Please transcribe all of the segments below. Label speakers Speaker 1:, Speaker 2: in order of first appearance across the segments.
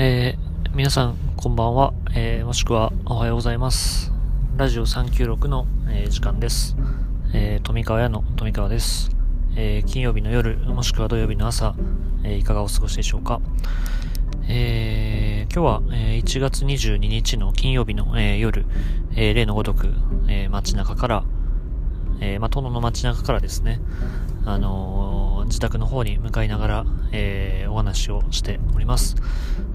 Speaker 1: えー、皆さん、こんばんは、えー、もしくはおはようございます。ラジオ396の、えー、時間です。えー、富川屋の富川です。えー、金曜日の夜、もしくは土曜日の朝、えー、いかがお過ごしでしょうか。えー、今日は、えー、1月22日の金曜日の、えー、夜、えー、例のごとく、えー、街中から、えー、まあ、殿の街中からですね、あのー、自宅の方に向かいながら、えー、お話をしております。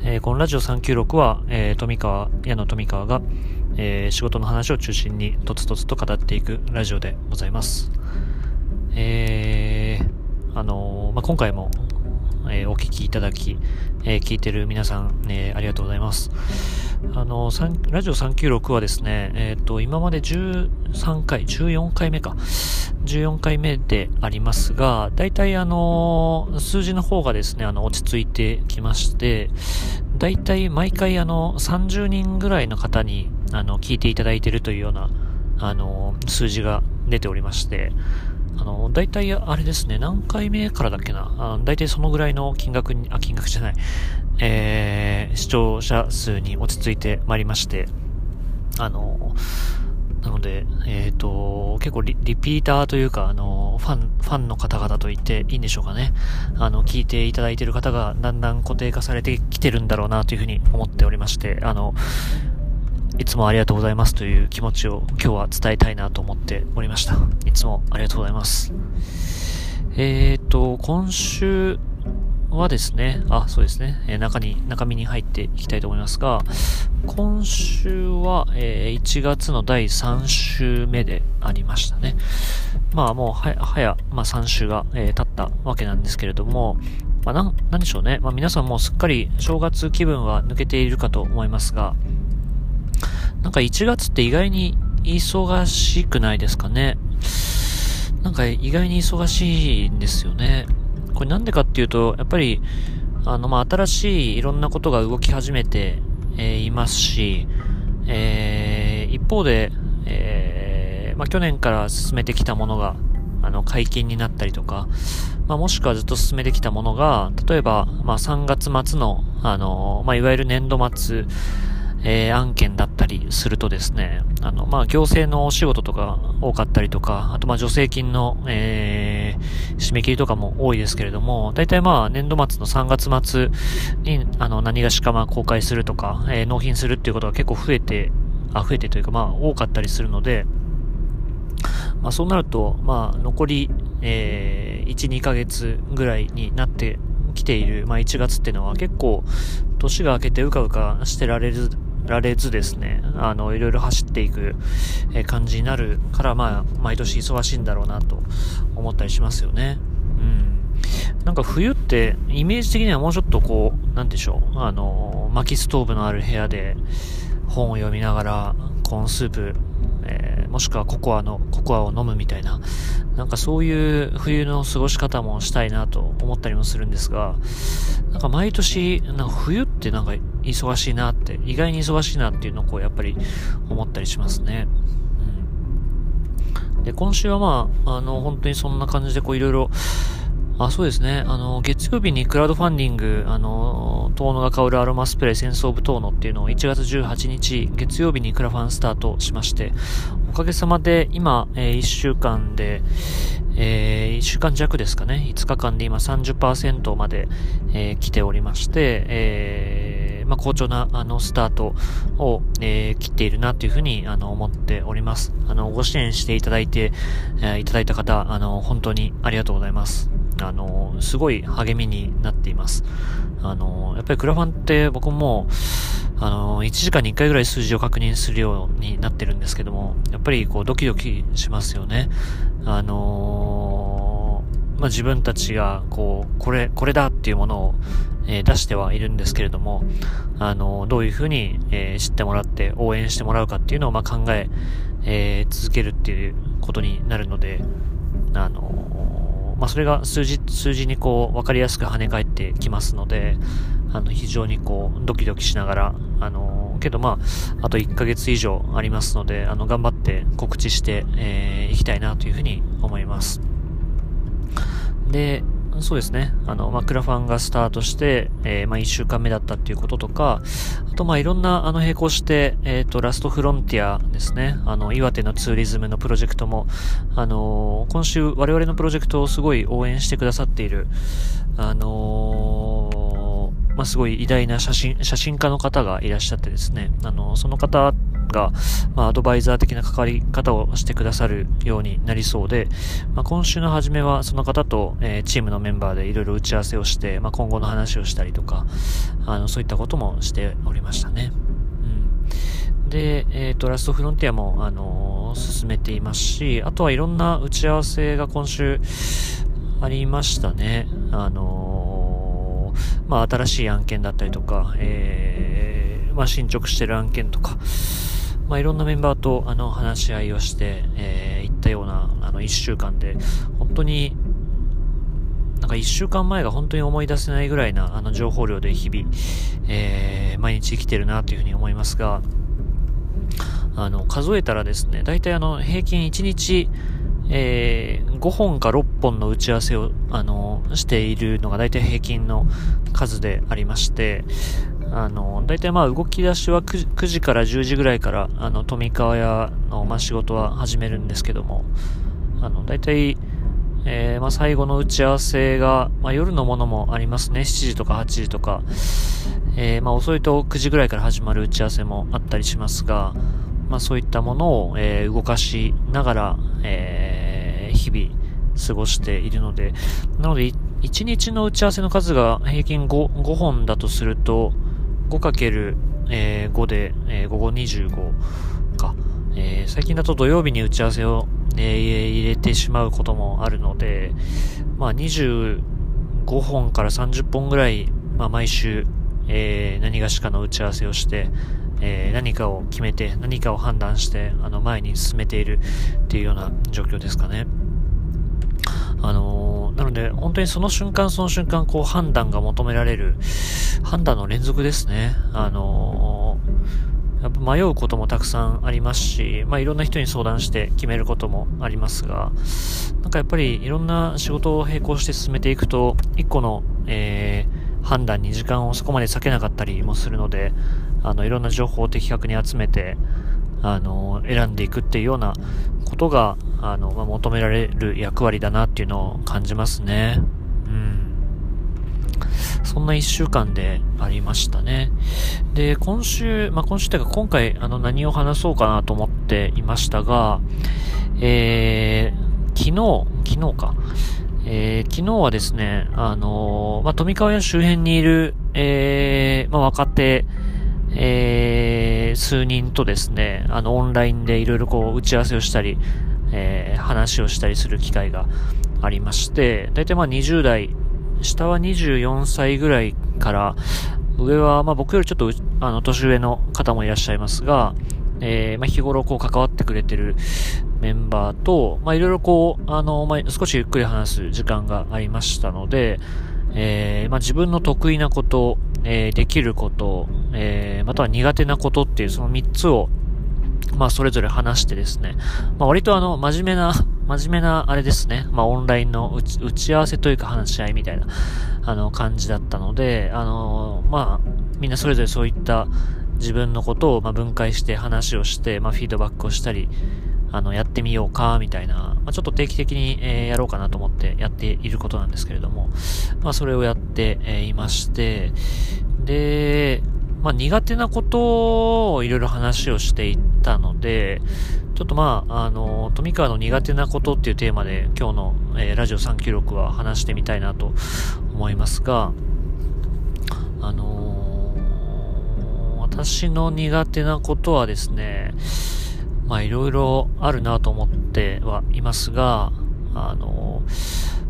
Speaker 1: え、このラジオ396は、え、富川、矢野富川が、え、仕事の話を中心にとつとつと語っていくラジオでございます。え、あの、まあ、今回も、えー、お聞きいただき、えー、聞いてる皆さん、えー、ありがとうございます。あの、ラジオ396はですね、えっ、と、今まで13回、14回目か、14回目でありますが、大体あの、数字の方がですね、あの、落ち着いてきまして、大体毎回あの、30人ぐらいの方に、あの、聞いていただいているというような、あの、数字が出ておりまして、あの、大体あれですね、何回目からだっけな、あ大体そのぐらいの金額に、あ、金額じゃない、えー、視聴者数に落ち着いてまいりまして、あの、なので、えっ、ー、と、結構リピーターというか、あの、ファン、ファンの方々と言っていいんでしょうかね。あの、聞いていただいている方がだんだん固定化されてきてるんだろうなというふうに思っておりまして、あの、いつもありがとうございますという気持ちを今日は伝えたいなと思っておりました。いつもありがとうございます。えっ、と、今週はですね、あ、そうですね、え中に、中身に入っていきたいと思いますが、今週は、えー、1月の第3週目でありましたね。まあもうは、はや、まあ3週が、えー、経ったわけなんですけれども、まあな、なんでしょうね。まあ皆さんもすっかり正月気分は抜けているかと思いますが、なんか1月って意外に忙しくないですかね？なんか意外に忙しいんですよね。これなんでかっていうと、やっぱり、あの、まあ、新しいいろんなことが動き始めて、えー、いますし、えー、一方で、えー、まあ、去年から進めてきたものが、あの、解禁になったりとか、まあ、もしくはずっと進めてきたものが、例えば、まあ、3月末の、あの、まあ、いわゆる年度末、えー、案件だったりするとですね、あの、まあ、行政のお仕事とか多かったりとか、あと、ま、助成金の、えー、締め切りとかも多いですけれども、大体まあ、年度末の3月末に、あの、何がしかま公開するとか、えー、納品するっていうことが結構増えて、あ、増えてというか、ま、多かったりするので、まあ、そうなると、まあ、残り、えー、1、2ヶ月ぐらいになってきている、まあ、1月っていうのは結構、年が明けてうかうかしてられるられずですね、あの、いろいろ走っていく、感じになるから、まあ、毎年忙しいんだろうなと思ったりしますよね。うん。なんか冬って、イメージ的にはもうちょっとこう、なんでしょう、あの、薪ストーブのある部屋で本を読みながら、コーンスープ、えー、もしくはココアの、ココアを飲むみたいな、なんかそういう冬の過ごし方もしたいなと思ったりもするんですが、なんか毎年、なんか冬ってなんか忙しいなって、意外に忙しいなっていうのをこうやっぱり思ったりしますね。うん。で、今週はまあ、あの、本当にそんな感じでこういろいろ、あ、そうですね。あの、月曜日にクラウドファンディング、あの、遠野が香るアロマスプレー戦争部遠野っていうのを1月18日、月曜日にクラファンスタートしまして、おかげさまで今、えー、1週間で、えー、1週間弱ですかね。5日間で今30%まで、えー、来ておりまして、えー、まあ、好調な、あの、スタートを、えー、切っているなというふうに、あの、思っております。あの、ご支援していただいて、え、いただいた方、あの、本当にありがとうございます。あの、すごい励みになっています。あの、やっぱりクラファンって僕も、あの、1時間に1回ぐらい数字を確認するようになってるんですけども、やっぱりこうドキドキしますよね。あのまあ、自分たちがこう、これ、これだっていうものを、えー、出してはいるんですけれども、あのどういうふうに、え、知ってもらって応援してもらうかっていうのをまあ考ええー、続けるっていうことになるので、あのまあ、それが数字、数字にこう、わかりやすく跳ね返ってきますので、あの、非常にこう、ドキドキしながら、あの、けどまあ、あと1ヶ月以上ありますので、あの、頑張って告知して、えー、いきたいなというふうに思います。で、そうですね。あの、まあ、クラファンがスタートして、えー、まあ、1週間目だったっていうこととか、あと、まあ、いろんな、あの、並行して、えっ、ー、と、ラストフロンティアですね。あの、岩手のツーリズムのプロジェクトも、あのー、今週、我々のプロジェクトをすごい応援してくださっている、あのまあ、すごい偉大な写真、写真家の方がいらっしゃってですね、あの、その方が、まあ、アドバイザー的な関わり方をしてくださるようになりそうで、まあ、今週の初めはその方と、えー、チームのメンバーでいろいろ打ち合わせをして、まあ、今後の話をしたりとか、あの、そういったこともしておりましたね。うん。で、えっ、ー、と、ラストフロンティアも、あのー、進めていますし、あとはいろんな打ち合わせが今週ありましたね。あのまあ、新しい案件だったりとか、えー、まあ、進捗してる案件とか、まあ、いろんなメンバーと、あの、話し合いをして、えー、行ったような、あの、一週間で、本当に、なんか一週間前が本当に思い出せないぐらいな、あの、情報量で日々、えー、毎日生きてるなというふうに思いますが、あの、数えたらですね、大体あの、平均1日、えー、5本か6本の打ち合わせを、あの、しているのが大体平均の数でありまして、あの、大体まあ動き出しは 9, 9時から10時ぐらいから、あの、富川屋の、まあ、仕事は始めるんですけども、あの、大体、えー、まあ、最後の打ち合わせが、まあ、夜のものもありますね。7時とか8時とか、えー、まあ、遅いと9時ぐらいから始まる打ち合わせもあったりしますが、まあ、そういったものを、えー、動かしながら、えー、日々過ごしているので、なので、1日の打ち合わせの数が平均 5, 5本だとすると、5×5、えー、で、えー、午後25か。えー、最近だと土曜日に打ち合わせを、えー、入れてしまうこともあるので、まあ25本から30本ぐらい、まあ毎週、えー、何がしかの打ち合わせをして、えー、何かを決めて、何かを判断して、あの、前に進めているっていうような状況ですかね。あのー、なので、本当にその瞬間その瞬間、こう、判断が求められる、判断の連続ですね。あのー、やっぱ迷うこともたくさんありますし、まあ、いろんな人に相談して決めることもありますが、なんかやっぱりいろんな仕事を並行して進めていくと、一個の、えー、判断に時間をそこまで避けなかったりもするので、あの、いろんな情報を的確に集めて、あの、選んでいくっていうようなことが、あの、まあ、求められる役割だなっていうのを感じますね。うん。そんな一週間でありましたね。で、今週、まあ、今週というか今回、あの、何を話そうかなと思っていましたが、えー、昨日、昨日か。えー、昨日はですね、あのー、まあ、富川屋周辺にいる、えー、まあ、若手、えー、数人とですね、あの、オンラインでいろいろこう、打ち合わせをしたり、えー、話をしたりする機会がありまして、だいたいまあ20代、下は24歳ぐらいから、上はまあ僕よりちょっと、あの、年上の方もいらっしゃいますが、えー、まあ日頃こう関わってくれてるメンバーと、まあいろいろこう、あの、まあ少しゆっくり話す時間がありましたので、えー、まあ自分の得意なこと、えー、できること、えー、または苦手なことっていうその3つを、まあ、それぞれ話してですね、まあ、割とあの、真面目な、真面目な、あれですね、まあ、オンラインの打ち合わせというか話し合いみたいな、あの、感じだったので、あの、まあ、みんなそれぞれそういった自分のことを、ま、分解して話をして、まあ、フィードバックをしたり、あの、やってみようか、みたいな、まあ、ちょっと定期的に、えー、やろうかなと思ってやっていることなんですけれども、まあ、それをやって、えー、いまして、で、まあ、苦手なことをいろいろ話をしていったので、ちょっとまあ、あの、富川の苦手なことっていうテーマで今日の、えー、ラジオ396は話してみたいなと思いますが、あのー、私の苦手なことはですね、まあいろいろあるなと思ってはいますが、あの、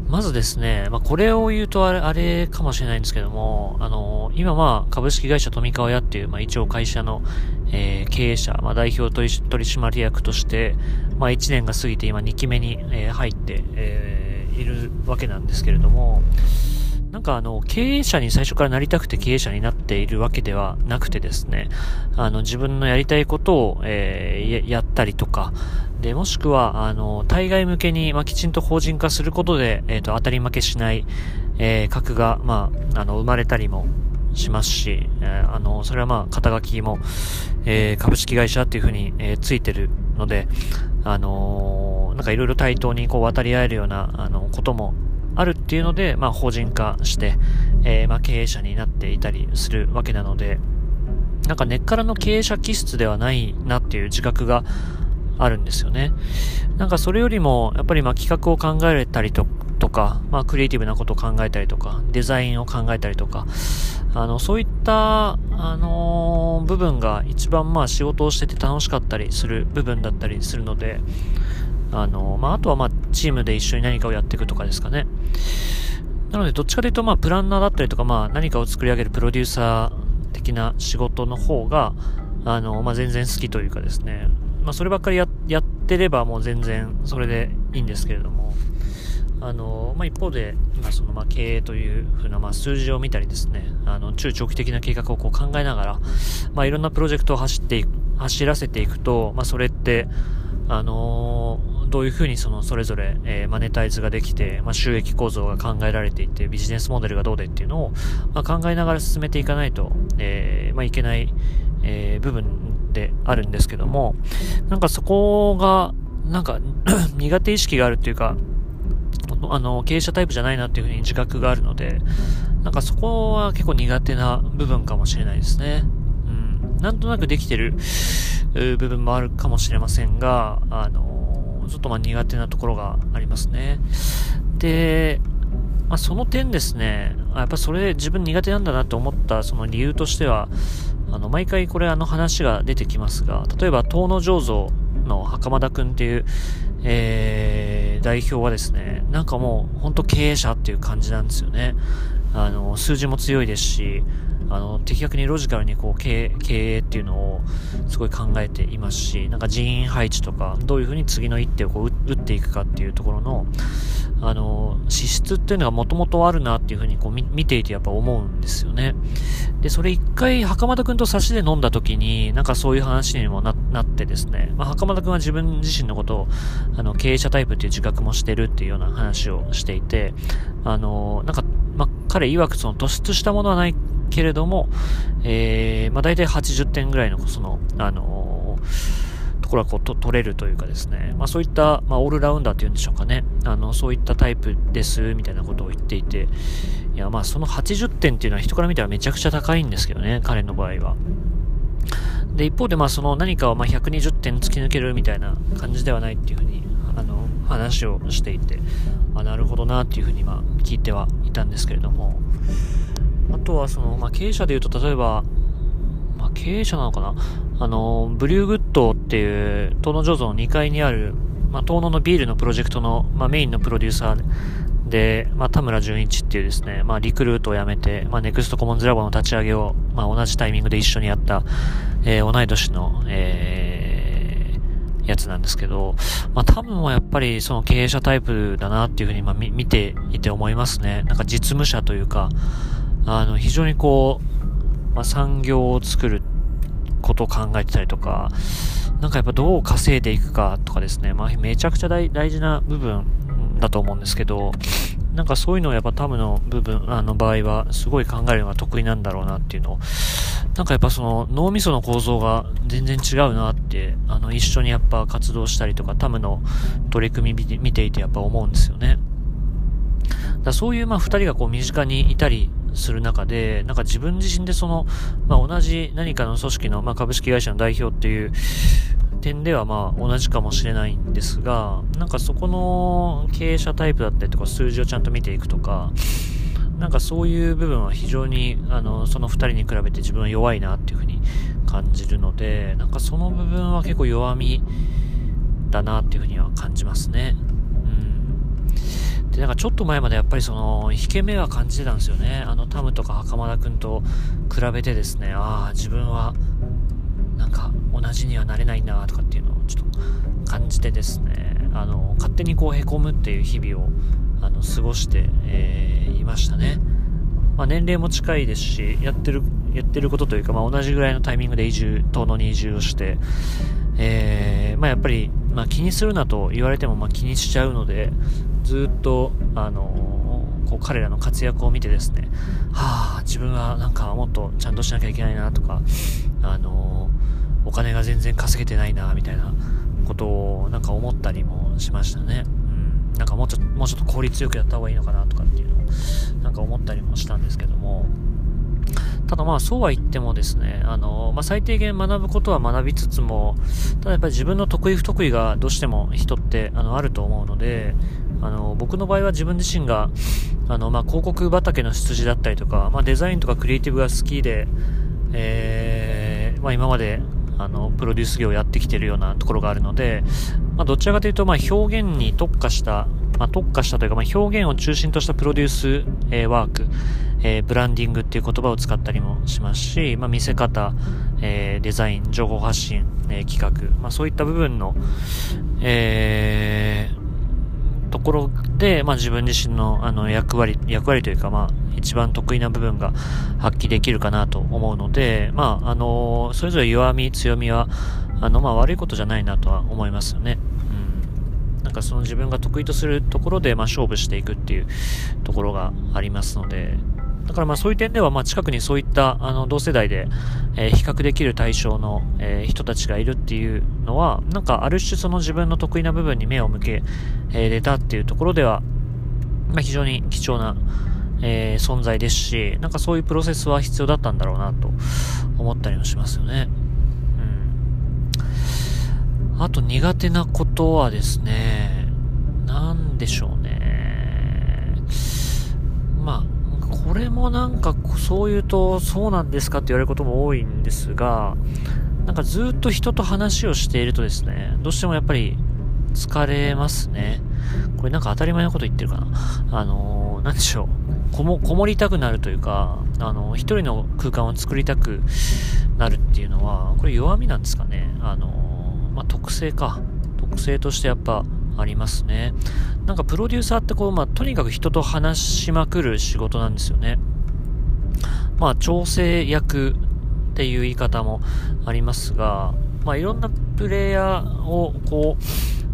Speaker 1: まずですね、まあこれを言うとあれ、あれかもしれないんですけども、あの、今まあ株式会社富川屋っていう、まあ一応会社の、えー、経営者、まあ代表取締役として、まあ1年が過ぎて今2期目に、えー、入って、えー、いるわけなんですけれども、なんかあの、経営者に最初からなりたくて経営者になっているわけではなくてですね、あの、自分のやりたいことを、えー、やったりとか、で、もしくは、あの、対外向けに、まあ、きちんと法人化することで、えっ、ー、と、当たり負けしない、えー、格が、まあ、あの、生まれたりもしますし、えー、あの、それはまあ、肩書きも、えー、株式会社っていうふうに、えー、ついてるので、あのー、なんかいろいろ対等にこう渡り合えるような、あの、こともあるっていうので、まあ、法人化して、えー、まあ、経営者になっていたりするわけなので、なんか根っからの経営者気質ではないなっていう自覚があるんですよね。なんかそれよりも、やっぱりまあ企画を考えたりととか、まあクリエイティブなことを考えたりとか、デザインを考えたりとか、あの、そういった、あのー、部分が一番まあ仕事をしてて楽しかったりする部分だったりするので、あの、まああとはまチームで一緒に何かをやっていくとかですかね。なのでどっちかというとまあプランナーだったりとかまあ何かを作り上げるプロデューサー的な仕事の方が、あの、まあ全然好きというかですね、まあ、そればっかりややってればもう全然それでいいんですけれども、あの、まあ、一方で、今その、ま、経営というふうな、ま、数字を見たりですね、あの、中長期的な計画をこう考えながら、まあ、いろんなプロジェクトを走っていく、走らせていくと、まあ、それって、あのー、どういうふうにその、それぞれ、えー、マネタイズができて、まあ、収益構造が考えられていて、ビジネスモデルがどうでっていうのを、まあ、考えながら進めていかないと、えー、まあ、いけない、えー、部分であるんですけども、なんかそこが、なんか 苦手意識があるっていうか、あの、経営者タイプじゃないなっていうふうに自覚があるので、なんかそこは結構苦手な部分かもしれないですね。うん。なんとなくできてる部分もあるかもしれませんが、あの、ちょっとまあ苦手なところがありますね。で、まあ、その点ですね、やっぱそれ自分苦手なんだなって思ったその理由としては、あの、毎回これあの話が出てきますが、例えば、遠野醸造の袴田くんっていう、えー、代表はですね、なんかもう、ほんと経営者っていう感じなんですよね。あの、数字も強いですし、あの、的確にロジカルにこう経営っていうのをすごい考えていますし、なんか人員配置とか、どういうふうに次の一手をこう打っていくかっていうところの、あの、資質っていうのがもともとあるなっていうふうにこう見ていてやっぱ思うんですよね。で、それ一回、袴田くんと差しで飲んだ時に、なんかそういう話にもなってですね、まあ、袴田くんは自分自身のことを、あの、経営者タイプっていう自覚もしてるっていうような話をしていて、あの、なんか、まあ、彼曰くその突出したものはないけれども、えー、まあ、大体80点ぐらいの、その、あのーところはこうと取れるというかですね、まあそういった、まあオールラウンダーというんでしょうかね、あの、そういったタイプです、みたいなことを言っていて、いやまあその80点っていうのは人から見たらめちゃくちゃ高いんですけどね、彼の場合は。で、一方でまあその何かをまあ120点突き抜けるみたいな感じではないっていうふうに、あの、話をしていて、あ、なるほどなっていうふうにまあ聞いてはいたんですけれども、あとはその、まあ経営者で言うと例えば、まあ経営者なのかな？あの、ブリューグッドっていう、遠野醸造の2階にある、まあ、遠野のビールのプロジェクトの、まあ、メインのプロデューサーで、まあ、田村淳一っていうですね、まあ、リクルートを辞めて、まあ、ネクストコモンズラボの立ち上げを、まあ、同じタイミングで一緒にやった、えー、同い年の、えー、やつなんですけど、まあ、多分はやっぱりその経営者タイプだなっていうふうに、まあ、見ていて思いますね。なんか実務者というか、あの、非常にこう、まあ、産業を作ることを考えてたりとか、なんかやっぱどう稼いでいくかとかですね、まあめちゃくちゃ大事な部分だと思うんですけど、なんかそういうのをやっぱタムの部分、あの場合はすごい考えるのが得意なんだろうなっていうのを、なんかやっぱその脳みその構造が全然違うなって、あの一緒にやっぱ活動したりとかタムの取り組み見ていてやっぱ思うんですよね。だそういうまあ二人がこう身近にいたりする中で、なんか自分自身でその、まあ、同じ何かの組織の、まあ、株式会社の代表っていう点ではまあ同じかもしれないんですが、なんかそこの経営者タイプだったりとか数字をちゃんと見ていくとか、なんかそういう部分は非常に、あの、その二人に比べて自分は弱いなっていうふうに感じるので、なんかその部分は結構弱みだなっていうふうには感じますね。で、なんかちょっと前までやっぱりその、引け目は感じてたんですよね。あの、タムとか袴田くんと比べてですね、ああ、自分は、なんか、同じにはなれないなとかっていうのをちょっと感じてですね、あの、勝手にこう凹むっていう日々を、あの、過ごして、えー、いましたね。まあ、年齢も近いですし、やってる、やってることというか、まあ、同じぐらいのタイミングで移住、東野に移住をして、えー、まあ、やっぱり、まあ、気にするなと言われても、まあ、気にしちゃうので、ずっと、あのー、こう彼らの活躍を見てですね、はあ、自分はなんかもっとちゃんとしなきゃいけないなとか、あのー、お金が全然稼げてないな、みたいなことをなんか思ったりもしましたね。うん。なんかもうちょもうちょっと効率よくやった方がいいのかなとかっていうのを、なんか思ったりもしたんですけども、ただまあそうは言ってもですね、あの、まあ最低限学ぶことは学びつつも、ただやっぱり自分の得意不得意がどうしても人ってあのあると思うので、あの、僕の場合は自分自身が、あの、まあ広告畑の出自だったりとか、まあデザインとかクリエイティブが好きで、えー、まあ今まであの、プロデュース業をやってきてるようなところがあるので、ま、どちらかというと、ま、表現に特化した、ま、特化したというか、ま、表現を中心としたプロデュース、えー、ワーク、えー、ブランディングっていう言葉を使ったりもしますし、ま、見せ方、え、デザイン、情報発信、え、企画、ま、そういった部分の、えー、ところで、まあ、自分自身のあの役割、役割というか、まあ、一番得意な部分が発揮できるかなと思うので、まあ、あのそれぞれ弱み、強みは、あの、まあ、悪いことじゃないなとは思いますよね。かその自分が得意とするところで、まあ、勝負していくっていうところがありますので、だからまあそういう点ではまあ近くにそういったあの同世代で、え、比較できる対象の、え、人たちがいるっていうのはなんかある種その自分の得意な部分に目を向け、えー、れたっていうところでは、まあ、非常に貴重な、え、存在ですしなんかそういうプロセスは必要だったんだろうなと思ったりもしますよね。あと苦手なことはですね、なんでしょうね。まあこれもなんかそう言うとそうなんですかって言われることも多いんですが、なんかずっと人と話をしているとですね、どうしてもやっぱり疲れますね。これなんか当たり前のこと言ってるかな。あのー、なんでしょう。こも、こもりたくなるというか、あのー、一人の空間を作りたくなるっていうのは、これ弱みなんですかね。あのー、まあ、特性か。特性としてやっぱありますね。なんかプロデューサーってこう、まあ、とにかく人と話しまくる仕事なんですよね。まあ、調整役っていう言い方もありますが、まあ、いろんなプレイヤーをこう、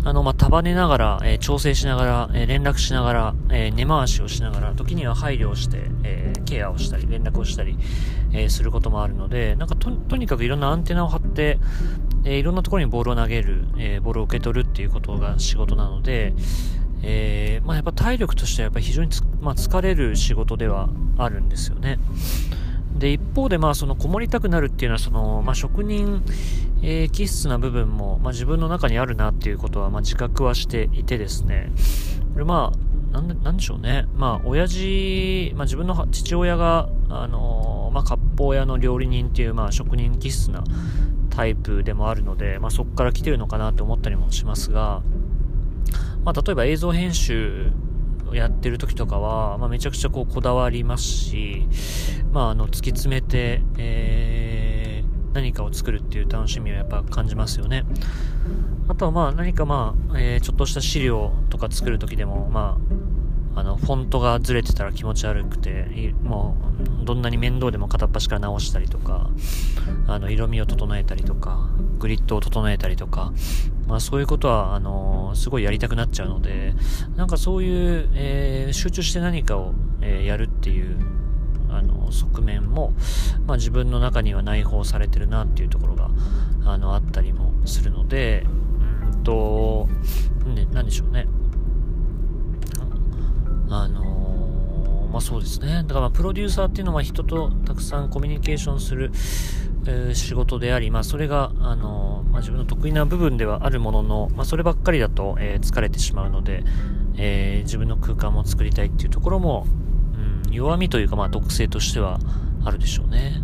Speaker 1: あの、まあ、束ねながら、えー、調整しながら、えー、連絡しながら、えー、根回しをしながら、時には配慮をして、えケアをしたり、連絡をしたり、えすることもあるので、なんかと、とにかくいろんなアンテナを張って、えいろんなところにボールを投げる、えボールを受け取るっていうことが仕事なので、えー、まあ、やっぱ体力としてはやっぱ非常にまあ、疲れる仕事ではあるんですよね。で、一方で、こもりたくなるっていうのは、その、まあ、職人、えー、気質な部分も、まあ、自分の中にあるなっていうことは、まあ、自覚はしていてですね、これまあ、なんで、なんでしょうね。まあ、親父、まあ、自分の父親が、あのー、まあ、割烹屋の料理人っていう、まあ、職人気質なタイプでもあるので、まあ、そこから来てるのかなって思ったりもしますが、まあ、例えば映像編集をやってる時とかは、まあ、めちゃくちゃこうこだわりますし、まあ、あの突き詰めて、えー、何かを作るっていう楽しみをやっぱ感じますよね。あとはまあ何かまあ、えー、ちょっとした資料とか作る時でも、まあ、あの、フォントがずれてたら気持ち悪くて、もう、どんなに面倒でも片っ端から直したりとか、あの、色味を整えたりとか、グリッドを整えたりとか、まあそういうことは、あの、すごいやりたくなっちゃうので、なんかそういう、えー、集中して何かを、えー、やるっていう、あの、側面も、まあ自分の中には内包されてるなっていうところが、あの、あったりもするので、うんと、ね、なんでしょうね。あのまあそうですね。だからプロデューサーっていうのは人とたくさんコミュニケーションする、えー、仕事であり、まあ、それが、あのまあ、自分の得意な部分ではあるものの、まあ、そればっかりだと、え、疲れてしまうので、え、自分の空間も作りたいっていうところも、うん、弱みというか、まあ、特性としてはあるでしょうね。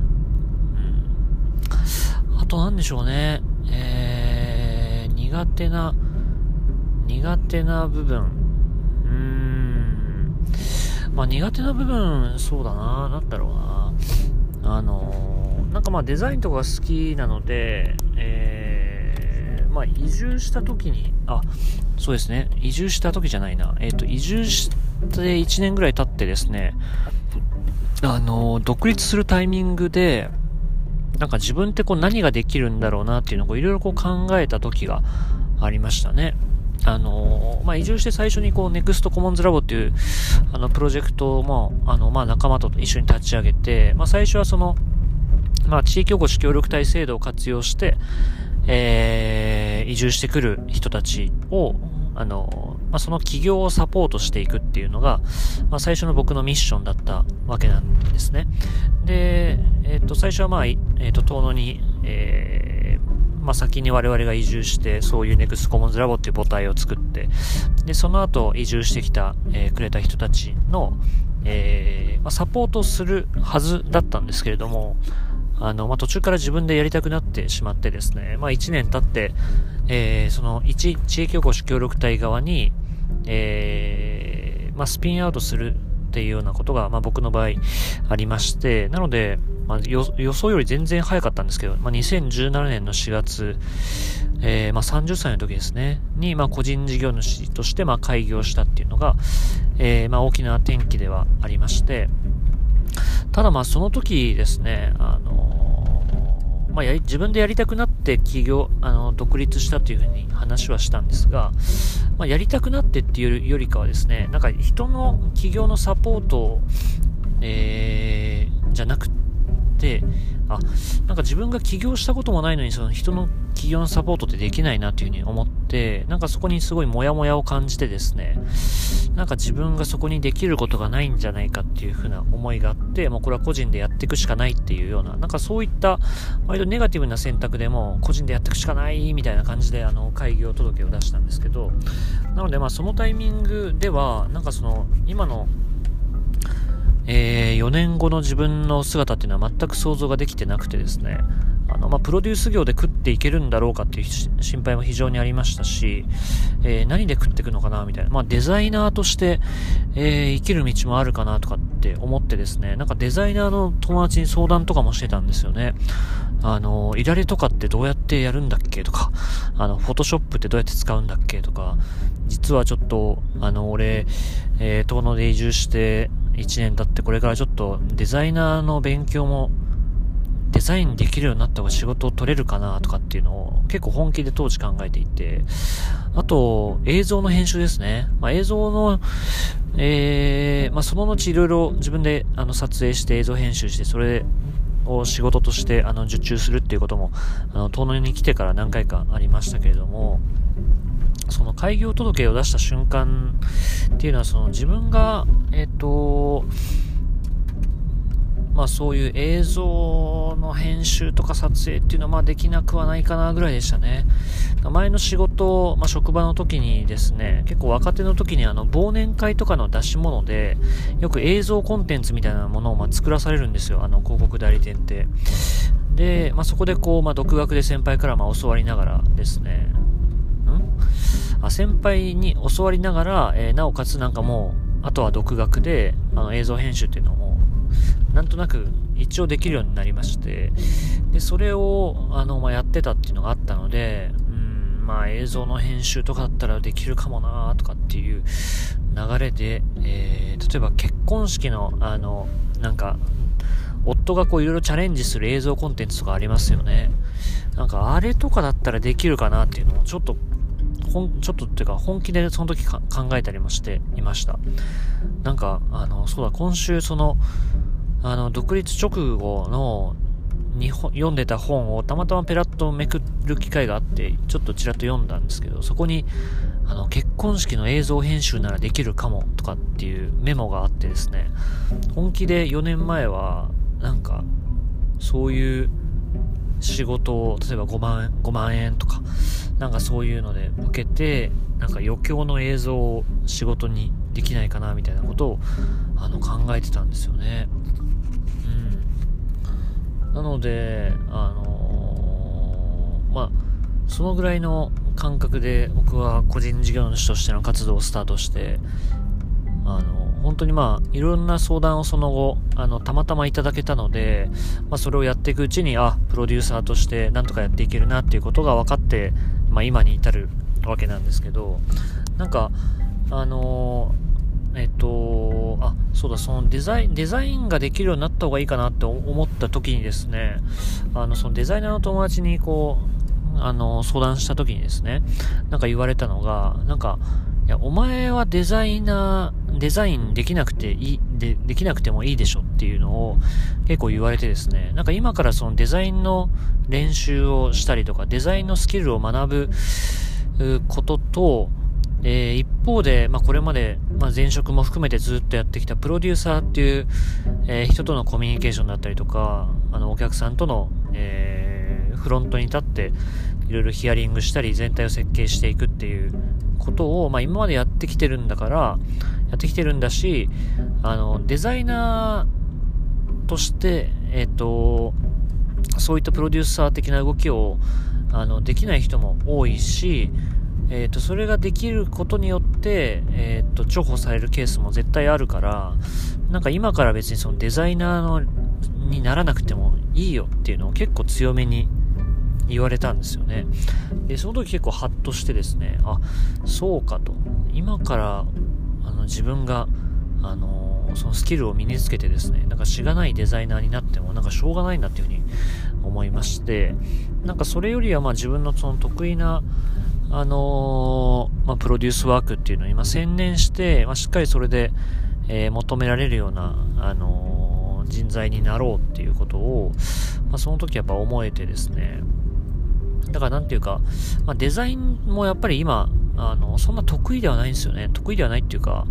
Speaker 1: うん、あと、なんでしょうね。え、苦手な、苦手な部分。まあ、苦手な部分、そうだな。なんだろうな。あのなんかまあデザインとか好きなので、えー、まあ移住した時に、あ、そうですね、移住した時じゃないな、えっ、ー、と、移住して1年ぐらい経ってですね、あの、独立するタイミングで、なんか自分ってこう何ができるんだろうなっていうのをいろいろこう考えた時がありましたね。あのまあ、移住して最初にこう、ネクストコモンズラボっていう、あの、プロジェクトも、あの、まあ、仲間と一緒に立ち上げて、まあ、最初はその、まあ、地域おこし協力隊制度を活用して、えー、移住してくる人たちを、あの、まあ、その企業をサポートしていくっていうのが、まあ、最初の僕のミッションだったわけなんですね。で、えっ、ー、と、最初はまあ、えっ、ー、と、遠野に、えー、まあ、先に我々が移住して、そういうネクスコモンズラボっていう母体を作って、で、その後移住してきた、えー、くれた人たちの、えー、まあ、サポートするはずだったんですけれども、あの、まあ、途中から自分でやりたくなってしまってですね、まあ、1年経って、えー、その、一、地域おこし協力隊側に、えー、まあ、スピンアウトするっていうようなことが、まあ、僕の場合ありまして、なので、まあ、予想より全然早かったんですけど、まあ、2017年の4月、えー、まあ、30歳の時ですね、に、まあ、個人事業主として、まあ、開業したっていうのが、えー、まあ、大きな転機ではありまして、ただまあその時ですね、あのまあ、自分でやりたくなって起業、あの、独立したというふうに話はしたんですが、まあ、やりたくなってっていうよりかはですね、なんか人の起業のサポート、えー、じゃなくて、あ、なんか自分が起業したこともないのに、その人の起業のサポートってできないなっていうふうに思って、なんかそこにすごいモヤモヤを感じてですね、なんか自分がそこにできることがないんじゃないかっていうふうな思いがあって、もうこれは個人でやっていくしかないっていうような、なんかそういった割とネガティブな選択でも個人でやっていくしかないみたいな感じであの開業届を出したんですけど、なのでまあそのタイミングでは、なんかその今のえー、4年後の自分の姿っていうのは全く想像ができてなくてですね、あの、まあ、プロデュース業で食っていけるんだろうかっていう心配も非常にありましたし、えー、何で食っていくのかなみたいな。まあ、デザイナーとして、えー、生きる道もあるかなとかって思ってですね、なんかデザイナーの友達に相談とかもしてたんですよね。あの、いられとかってどうやってやるんだっけとか、あの、フォトショップってどうやって使うんだっけとか、実はちょっと、あの、俺、えー、遠野で移住して、1年経ってこれからちょっとデザイナーの勉強もデザインできるようになった方が仕事を取れるかなとかっていうのを結構本気で当時考えていて、あと映像の編集ですね。まあ、映像の、えー、まあ、その後いろいろ自分であの撮影して映像編集してそれを仕事としてあの受注するっていうことも、あの、遠野に来てから何回かありましたけれども、その開業届を出した瞬間っていうのは、その自分が、えっ、ー、と、まあそういう映像の編集とか撮影っていうのはまあできなくはないかなぐらいでしたね。前の仕事、まあ職場の時にですね、結構若手の時にあの忘年会とかの出し物で、よく映像コンテンツみたいなものをまあ作らされるんですよ、あの広告代理店って。で、まあそこでこう、まあ独学で先輩からまあ教わりながらですね、あ先輩に教わりながら、えー、なおかつなんかもう、あとは独学で、あの映像編集っていうのも、なんとなく一応できるようになりまして、で、それを、あの、まあ、やってたっていうのがあったので、うん、まあ、映像の編集とかだったらできるかもなとかっていう流れで、えー、例えば結婚式の、あの、なんか、夫がこういろいろチャレンジする映像コンテンツとかありますよね。なんかあれとかだったらできるかなっていうのをちょっとほん、ちょっとっていうか、本気でその時考えたりもしていました。なんか、あの、そうだ、今週その、あの、独立直後の、に読んでた本をたまたまペラッとめくる機会があって、ちょっとちらっと読んだんですけど、そこに、あの、結婚式の映像編集ならできるかもとかっていうメモがあってですね、本気で4年前は、なんか、そういう仕事を、例えば5万円、5万円とか、なんかそういうので受けて、なんか余興の映像を仕事にできないかなみたいなことをあの考えてたんですよね。うん。なので、あのー、まあ、そのぐらいの感覚で僕は個人事業主としての活動をスタートして、あの本当にまあ、いろんな相談をその後、あの、たまたまいただけたので、まあ、それをやっていくうちに、あ、プロデューサーとしてなんとかやっていけるなっていうことが分かって、まあ、今に至るわけなんですけど、なんか、あのー、えっと、あ、そうだ、そのデザイン、デザインができるようになった方がいいかなって思った時にですね、あの、そのデザイナーの友達にこう、あの、相談した時にですね、なんか言われたのが、なんか、いや、お前はデザイナー、デザインできなくていい、で、できなくてもいいでしょっていうのを結構言われてですね、なんか今からそのデザインの練習をしたりとか、デザインのスキルを学ぶことと、えー、一方で、まあ、これまで、まあ、前職も含めてずっとやってきたプロデューサーっていう、えー、人とのコミュニケーションだったりとか、あの、お客さんとの、えー、フロントに立って、いろいろヒアリングしたり、全体を設計していくっていうことを、まあ、今までやってきてるんだから、やってきてるんだし、あの、デザイナーとして、えっ、と、そういったプロデューサー的な動きを、あの、できない人も多いし、えっ、ー、と、それができることによって、えっ、ー、と、重宝されるケースも絶対あるから、なんか今から別にそのデザイナーの、にならなくてもいいよっていうのを結構強めに言われたんですよね。で、その時結構ハッとしてですね、あ、そうかと。今から、あの、自分が、あのそのスキルを身につけてですね、なんかしがないデザイナーになってもなんかしょうがないなっていうふうに思いまして、なんかそれよりはまあ自分のその得意な、あのー、まあ、プロデュースワークっていうのに、ま専念して、まあ、しっかりそれで、えー、求められるような、あの、人材になろうっていうことを、まあ、その時やっぱ思えてですね、だからなんていうか、まあ、デザインもやっぱり今、あの、そんな得意ではないんですよね。得意ではないっていうか、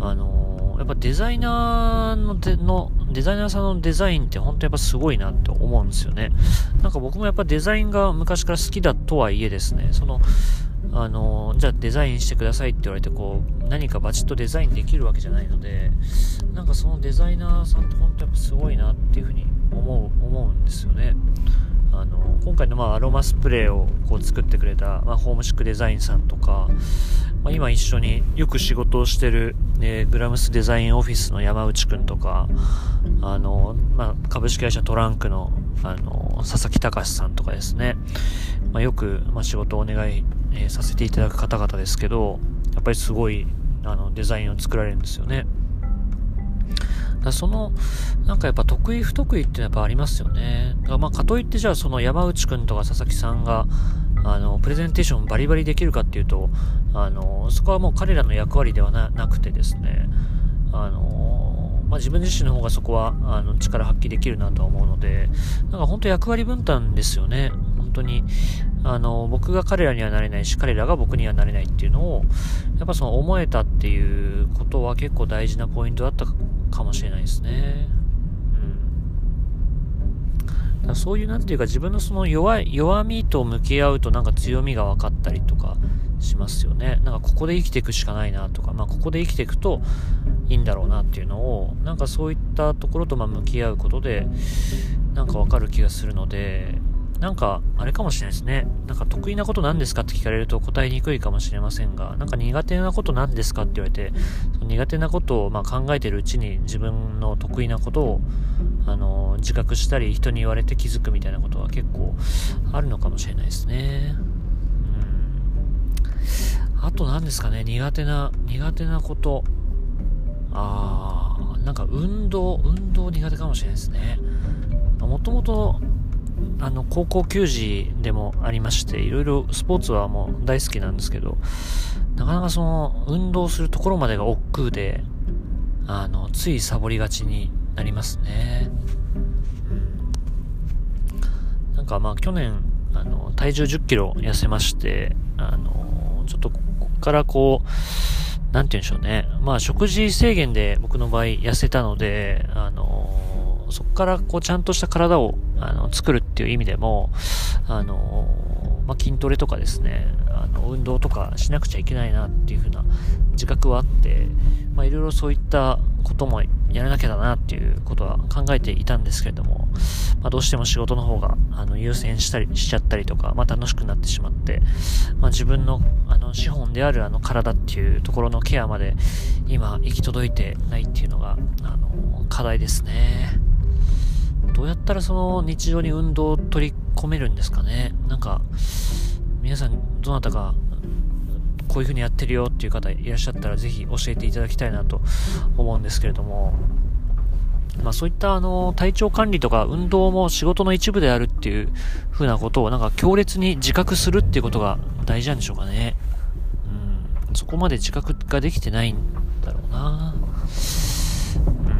Speaker 1: あの、やっぱデザイナーのでの、デザイナーさんのデザインって本当やっぱすごいなって思うんですよね。なんか僕もやっぱデザインが昔から好きだとはいえですね、その、あの、じゃあデザインしてくださいって言われてこう、何かバチッとデザインできるわけじゃないので、なんかそのデザイナーさんって本当やっぱすごいなっていうふうに思う、思うんですよね。あの今回のまあアロマスプレーをこう作ってくれた、まあ、ホームシックデザインさんとか、まあ、今一緒によく仕事をしてる、えー、グラムスデザインオフィスの山内くんとか、あの、まあ、株式会社トランクの、あの、佐々木隆さんとかですね、まあ、よく、まあ、仕事をお願い、えー、させていただく方々ですけど、やっぱりすごい、あの、デザインを作られるんですよね。だその、なんかやっぱ得意不得意ってやっぱありますよね。だからまあ、かといってじゃあその山内くんとか佐々木さんが、あの、プレゼンテーションバリバリできるかっていうと、あの、そこはもう彼らの役割ではなくてですね、あの、まあ、自分自身の方がそこは、あの、力発揮できるなとは思うので、なんか本当役割分担ですよね。本当に、あの、僕が彼らにはなれないし、彼らが僕にはなれないっていうのを、やっぱその思えたっていうことは結構大事なポイントだったかもしれないですね。うん。だそういう、なんていうか、自分のその弱い、弱みと向き合うとなんか強みが分かったりとかしますよね。なんかここで生きていくしかないなとか、まあここで生きていくといいんだろうなっていうのを、なんかそういったところとま向き合うことで、なんかわかる気がするので、なんか、あれかもしれないですね。なんか得意なこと何ですかって聞かれると答えにくいかもしれませんが、なんか苦手なこと何ですかって言われて、その苦手なことをま考えてるうちに自分の得意なことを、あの、自覚したり人に言われて気づくみたいなことは結構あるのかもしれないですね。うん。あと何ですかね、苦手な、苦手なこと。あー、なんか運動、運動苦手かもしれないですね。もともとあの、高校球児でもありまして、いろいろスポーツはもう大好きなんですけど、なかなかその、運動するところまでが億劫で、あの、ついサボりがちになりますね。なんかまあ去年、あの、体重10キロ痩せまして、あの、ちょっとここからこう、なんて言うんでしょうね。まあ食事制限で僕の場合痩せたので、あの、そこからこうちゃんとした体をあの作るっていう意味でも、あのまあ、筋トレとかですね、あの運動とかしなくちゃいけないなっていう風な自覚はあって、まあ、いろいろそういったこともやらなきゃだなっていうことは考えていたんですけれども、まあ、どうしても仕事の方があの優先したりしちゃったりとか、まあ、楽しくなってしまって、まあ、自分のあの資本であるあの体っていうところのケアまで今行き届いてないっていうのがあの課題ですね。どうやったらその日常に運動を取り込めるんですかね？なんか、皆さんどなたかこういう風にやってるよっていう方いらっしゃったらぜひ教えていただきたいなと思うんですけれども、まあそういったあの、体調管理とか運動も仕事の一部であるっていう風なことをなんか強烈に自覚するっていうことが大事なんでしょうかね。うん、そこまで自覚ができてないんだろうな。うん。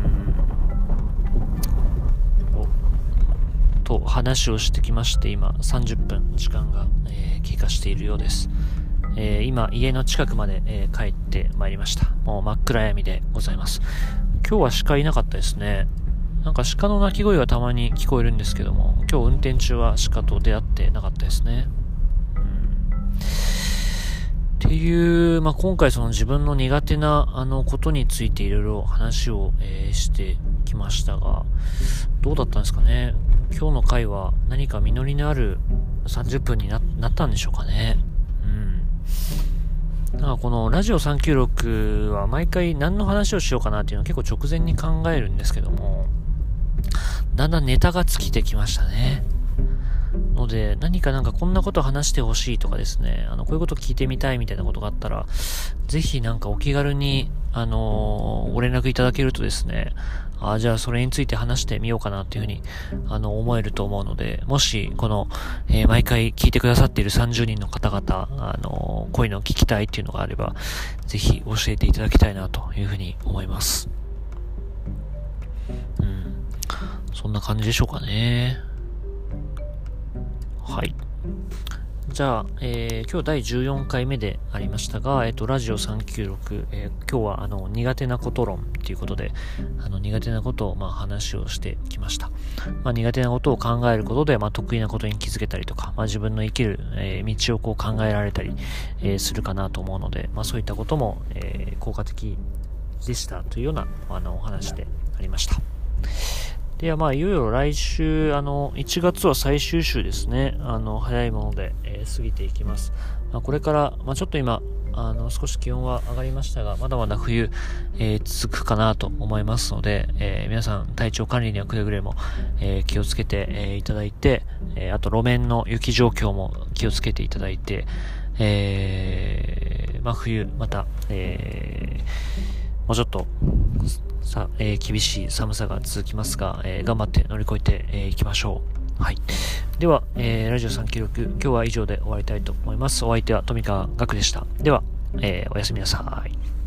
Speaker 1: と話をしてきまして、今30分時間が、えー、経過しているようです。えー、今家の近くまで、えー、帰ってまいりました。もう真っ暗闇でございます。今日は鹿いなかったですね。なんか鹿の鳴き声はたまに聞こえるんですけども、今日運転中は鹿と出会ってなかったですね。っていう、まあ、今回その自分の苦手なあのことについていろいろ話を、えー、してきましたが、どうだったんですかね。今日の回は何か実りのある30分になったんでしょうかね。うんなんかこのラジオ396は毎回何の話をしようかなっていうのを結構直前に考えるんですけども、だんだんネタが尽きてきましたね。ので、何かなんかこんなこと話してほしいとかですね、あの、こういうこと聞いてみたいみたいなことがあったら、ぜひなんかお気軽に、あのー、ご連絡いただけるとですね、あじゃあそれについて話してみようかなっていうふうに、あの、思えると思うので、もし、この、えー、毎回聞いてくださっている30人の方々、あのー、こういうのを聞きたいっていうのがあれば、ぜひ教えていただきたいなというふうに思います。うん。そんな感じでしょうかね。はい。じゃあ、えー、今日第14回目でありましたが、えっ、ー、と、ラジオ396、えー、今日はあの、苦手なこと論っていうことで、あの、苦手なことを、まあ、話をしてきました。まあ、苦手なことを考えることで、まあ、得意なことに気づけたりとか、まあ、自分の生きる、えー、道をこう考えられたり、えー、するかなと思うので、まあ、そういったことも、えー、効果的でしたというような、あの、お話でありました。ではまあ、いよいよ来週、あの、1月は最終週ですね。あの、早いもので、えー、過ぎていきます。まあ、これから、まあ、ちょっと今、あの、少し気温は上がりましたが、まだまだ冬、えー、続くかなと思いますので、えー、皆さん体調管理にはくれぐれも、え気をつけて、えいただいて、えあと路面の雪状況も気をつけていただいて、えまあ、冬、また、えもうちょっと、さ、えー、厳しい寒さが続きますが、えー、頑張って乗り越えてい、えー、きましょう。はい。では、えー、ラジオ3記録、今日は以上で終わりたいと思います。お相手は富川学でした。では、えー、おやすみなさい。